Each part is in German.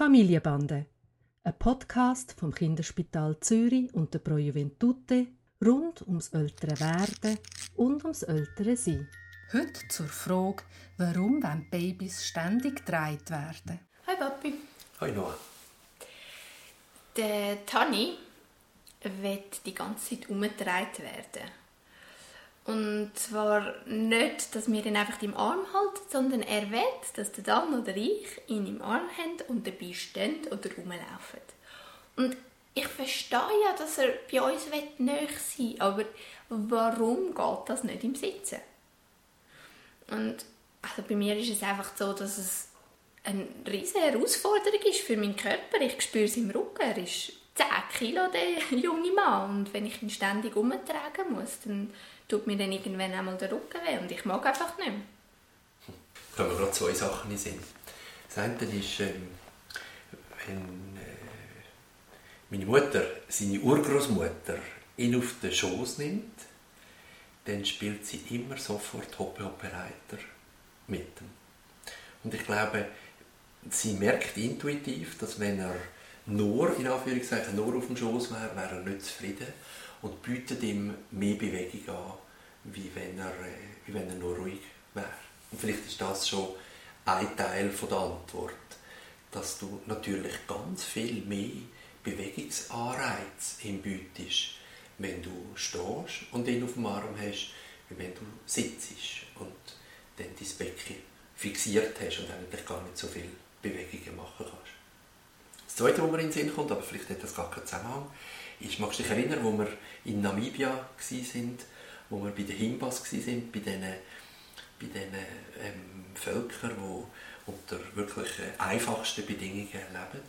Familienbande, ein Podcast vom Kinderspital Zürich und der Pro Juventute rund ums ältere Werden und ums ältere Sein. Heute zur Frage, warum wenn Babys ständig gedreht werden. Hi Papi. Hi Noah. Der Tani wird die ganze Zeit umgedreht werden. Und zwar nicht, dass wir ihn einfach im Arm halten, sondern er will, dass der Dan oder ich ihn im Arm haben und dabei stehen oder rumlaufen. Und ich verstehe ja, dass er bei uns näher sein will, aber warum geht das nicht im Sitzen? Und also bei mir ist es einfach so, dass es eine riesige Herausforderung ist für meinen Körper. Ich spüre es im Rücken. Er ist 10 Kilo, der junge Mann. Und wenn ich ihn ständig umtragen muss, dann tut mir dann irgendwann einmal der Rücken weh. Und ich mag einfach nicht mehr. Da wir gerade zwei Sachen in Sinn. Das eine ist, ähm, wenn äh, meine Mutter seine Urgroßmutter ihn auf den Schoß nimmt, dann spielt sie immer sofort Hoppe Hoppe Reiter mit ihm. Und ich glaube, sie merkt intuitiv, dass wenn er nur, in Anführungszeichen, nur auf dem Schoß wäre, wäre er nicht zufrieden und bietet ihm mehr Bewegung an, wie wenn er, äh, wie wenn er nur ruhig wäre. Und vielleicht ist das schon ein Teil von der Antwort, dass du natürlich ganz viel mehr Bewegungsanreiz ihm bietest, wenn du stehst und ihn auf dem Arm hast, wie wenn du sitzt und dann dein Becken fixiert hast und eigentlich gar nicht so viel Bewegungen machen kannst. Zweite, was mir in den Sinn kommt, aber vielleicht hat das gar keinen Zusammenhang, ist, magst du dich erinnern, wo wir in Namibia waren, wo wir bei den Himbas waren, bei diesen, bei diesen ähm, Völkern, die unter wirklich äh, einfachsten Bedingungen leben.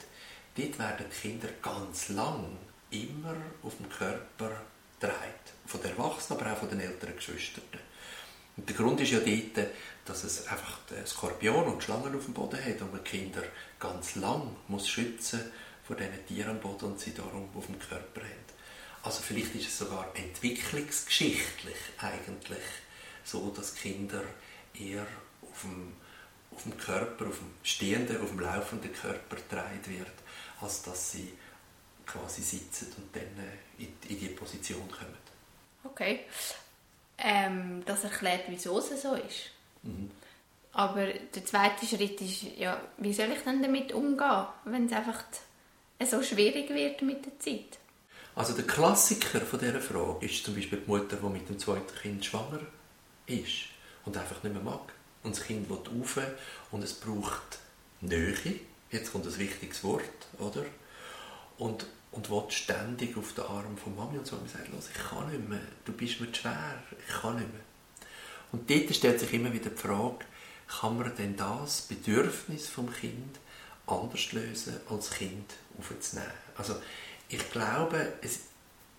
Dort werden die Kinder ganz lang immer auf dem Körper gedreht. Von den Erwachsenen, aber auch von den älteren Geschwistern. Der Grund ist ja dort, dass es einfach Skorpion und Schlangen auf dem Boden hat und man Kinder ganz lang muss schützen vor diesen Tieren am Boden und sie darum auf dem Körper haben. Also vielleicht ist es sogar entwicklungsgeschichtlich eigentlich so, dass Kinder eher auf dem, auf dem Körper, auf dem stehenden, auf dem laufenden Körper gedreht wird, als dass sie quasi sitzen und dann in, in diese Position kommen. Okay. Ähm, das erklärt, wieso es so ist. Mhm. Aber der zweite Schritt ist, ja, wie soll ich denn damit umgehen, wenn es einfach so schwierig wird mit der Zeit? Also der Klassiker von dieser Frage ist zum Beispiel die Mutter, die mit dem zweiten Kind schwanger ist und einfach nicht mehr mag. Und das Kind will rauf und es braucht Nähe. Jetzt kommt ein wichtiges Wort, oder? Und, und will ständig auf den Arm von Mami und so. Und sagt, los, ich kann nicht mehr, du bist mir zu schwer, ich kann nicht mehr. Und dort stellt sich immer wieder die Frage, kann man denn das Bedürfnis vom Kind anders lösen, als Kind aufzunehmen? Also ich glaube, es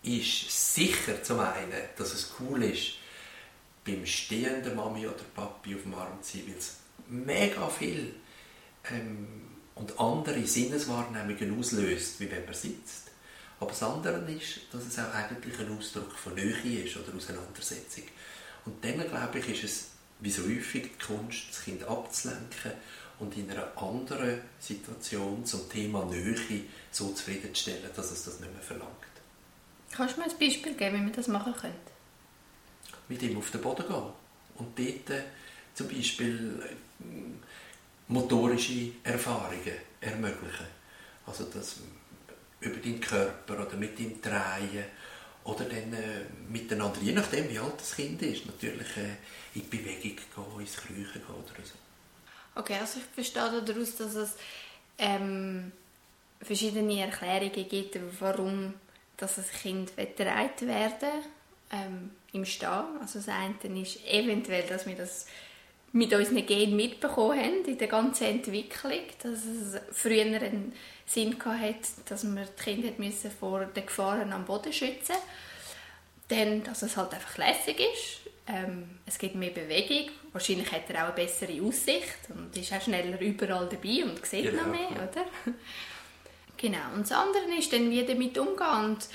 ist sicher zum einen, dass es cool ist, beim stehenden Mami oder Papi auf dem Arm zu sein, weil es mega viel andere Sinneswahrnehmungen auslöst, wie wenn man sitzt. Aber das andere ist, dass es auch eigentlich ein Ausdruck von Nähe ist oder Auseinandersetzung. Und dann, glaube ich, ist es wie so häufig die Kunst, das Kind abzulenken und in einer anderen Situation zum Thema Nähe so zufriedenzustellen, dass es das nicht mehr verlangt. Kannst du mir ein Beispiel geben, wie man das machen könnte? Mit ihm auf den Boden gehen und dort äh, zum Beispiel äh, motorische Erfahrungen ermöglichen. Also das über deinen Körper oder mit ihm drehen oder dann äh, miteinander, je nachdem wie alt das Kind ist, natürlich äh, in die Bewegung gehen, ins Kriechen gehen oder so. Okay, also ich verstehe daraus, dass es ähm, verschiedene Erklärungen gibt, warum dass ein Kind betreut werden ähm, im Stehen. Also das eine ist eventuell, dass wir das mit unseren Genen mitbekommen haben in der ganzen Entwicklung, dass es früher einen Sinn hatte, dass man die Kinder müssen vor den Gefahren am Boden schützen Dann, dass es halt einfach lässig ist. Ähm, es gibt mehr Bewegung. Wahrscheinlich hat er auch eine bessere Aussicht und ist auch schneller überall dabei und sieht genau. noch mehr, oder? genau. Und das andere ist dann, wie damit umgehen. Und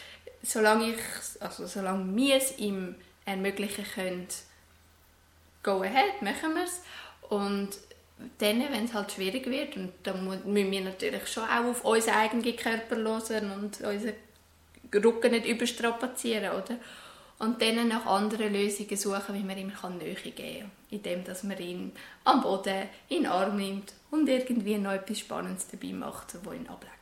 solange, ich, also solange wir es ihm ermöglichen können, go ahead, machen wir es. Und dann, wenn es halt schwierig wird, und da müssen wir natürlich schon auch auf unseren eigenen Körper hören und unseren Rücken nicht überstrapazieren, oder? Und dann nach anderen Lösungen suchen, wie man ihm Nähe geben kann. Indem dass man ihn am Boden in den Arm nimmt und irgendwie noch etwas Spannendes dabei macht, wo ihn ablenkt.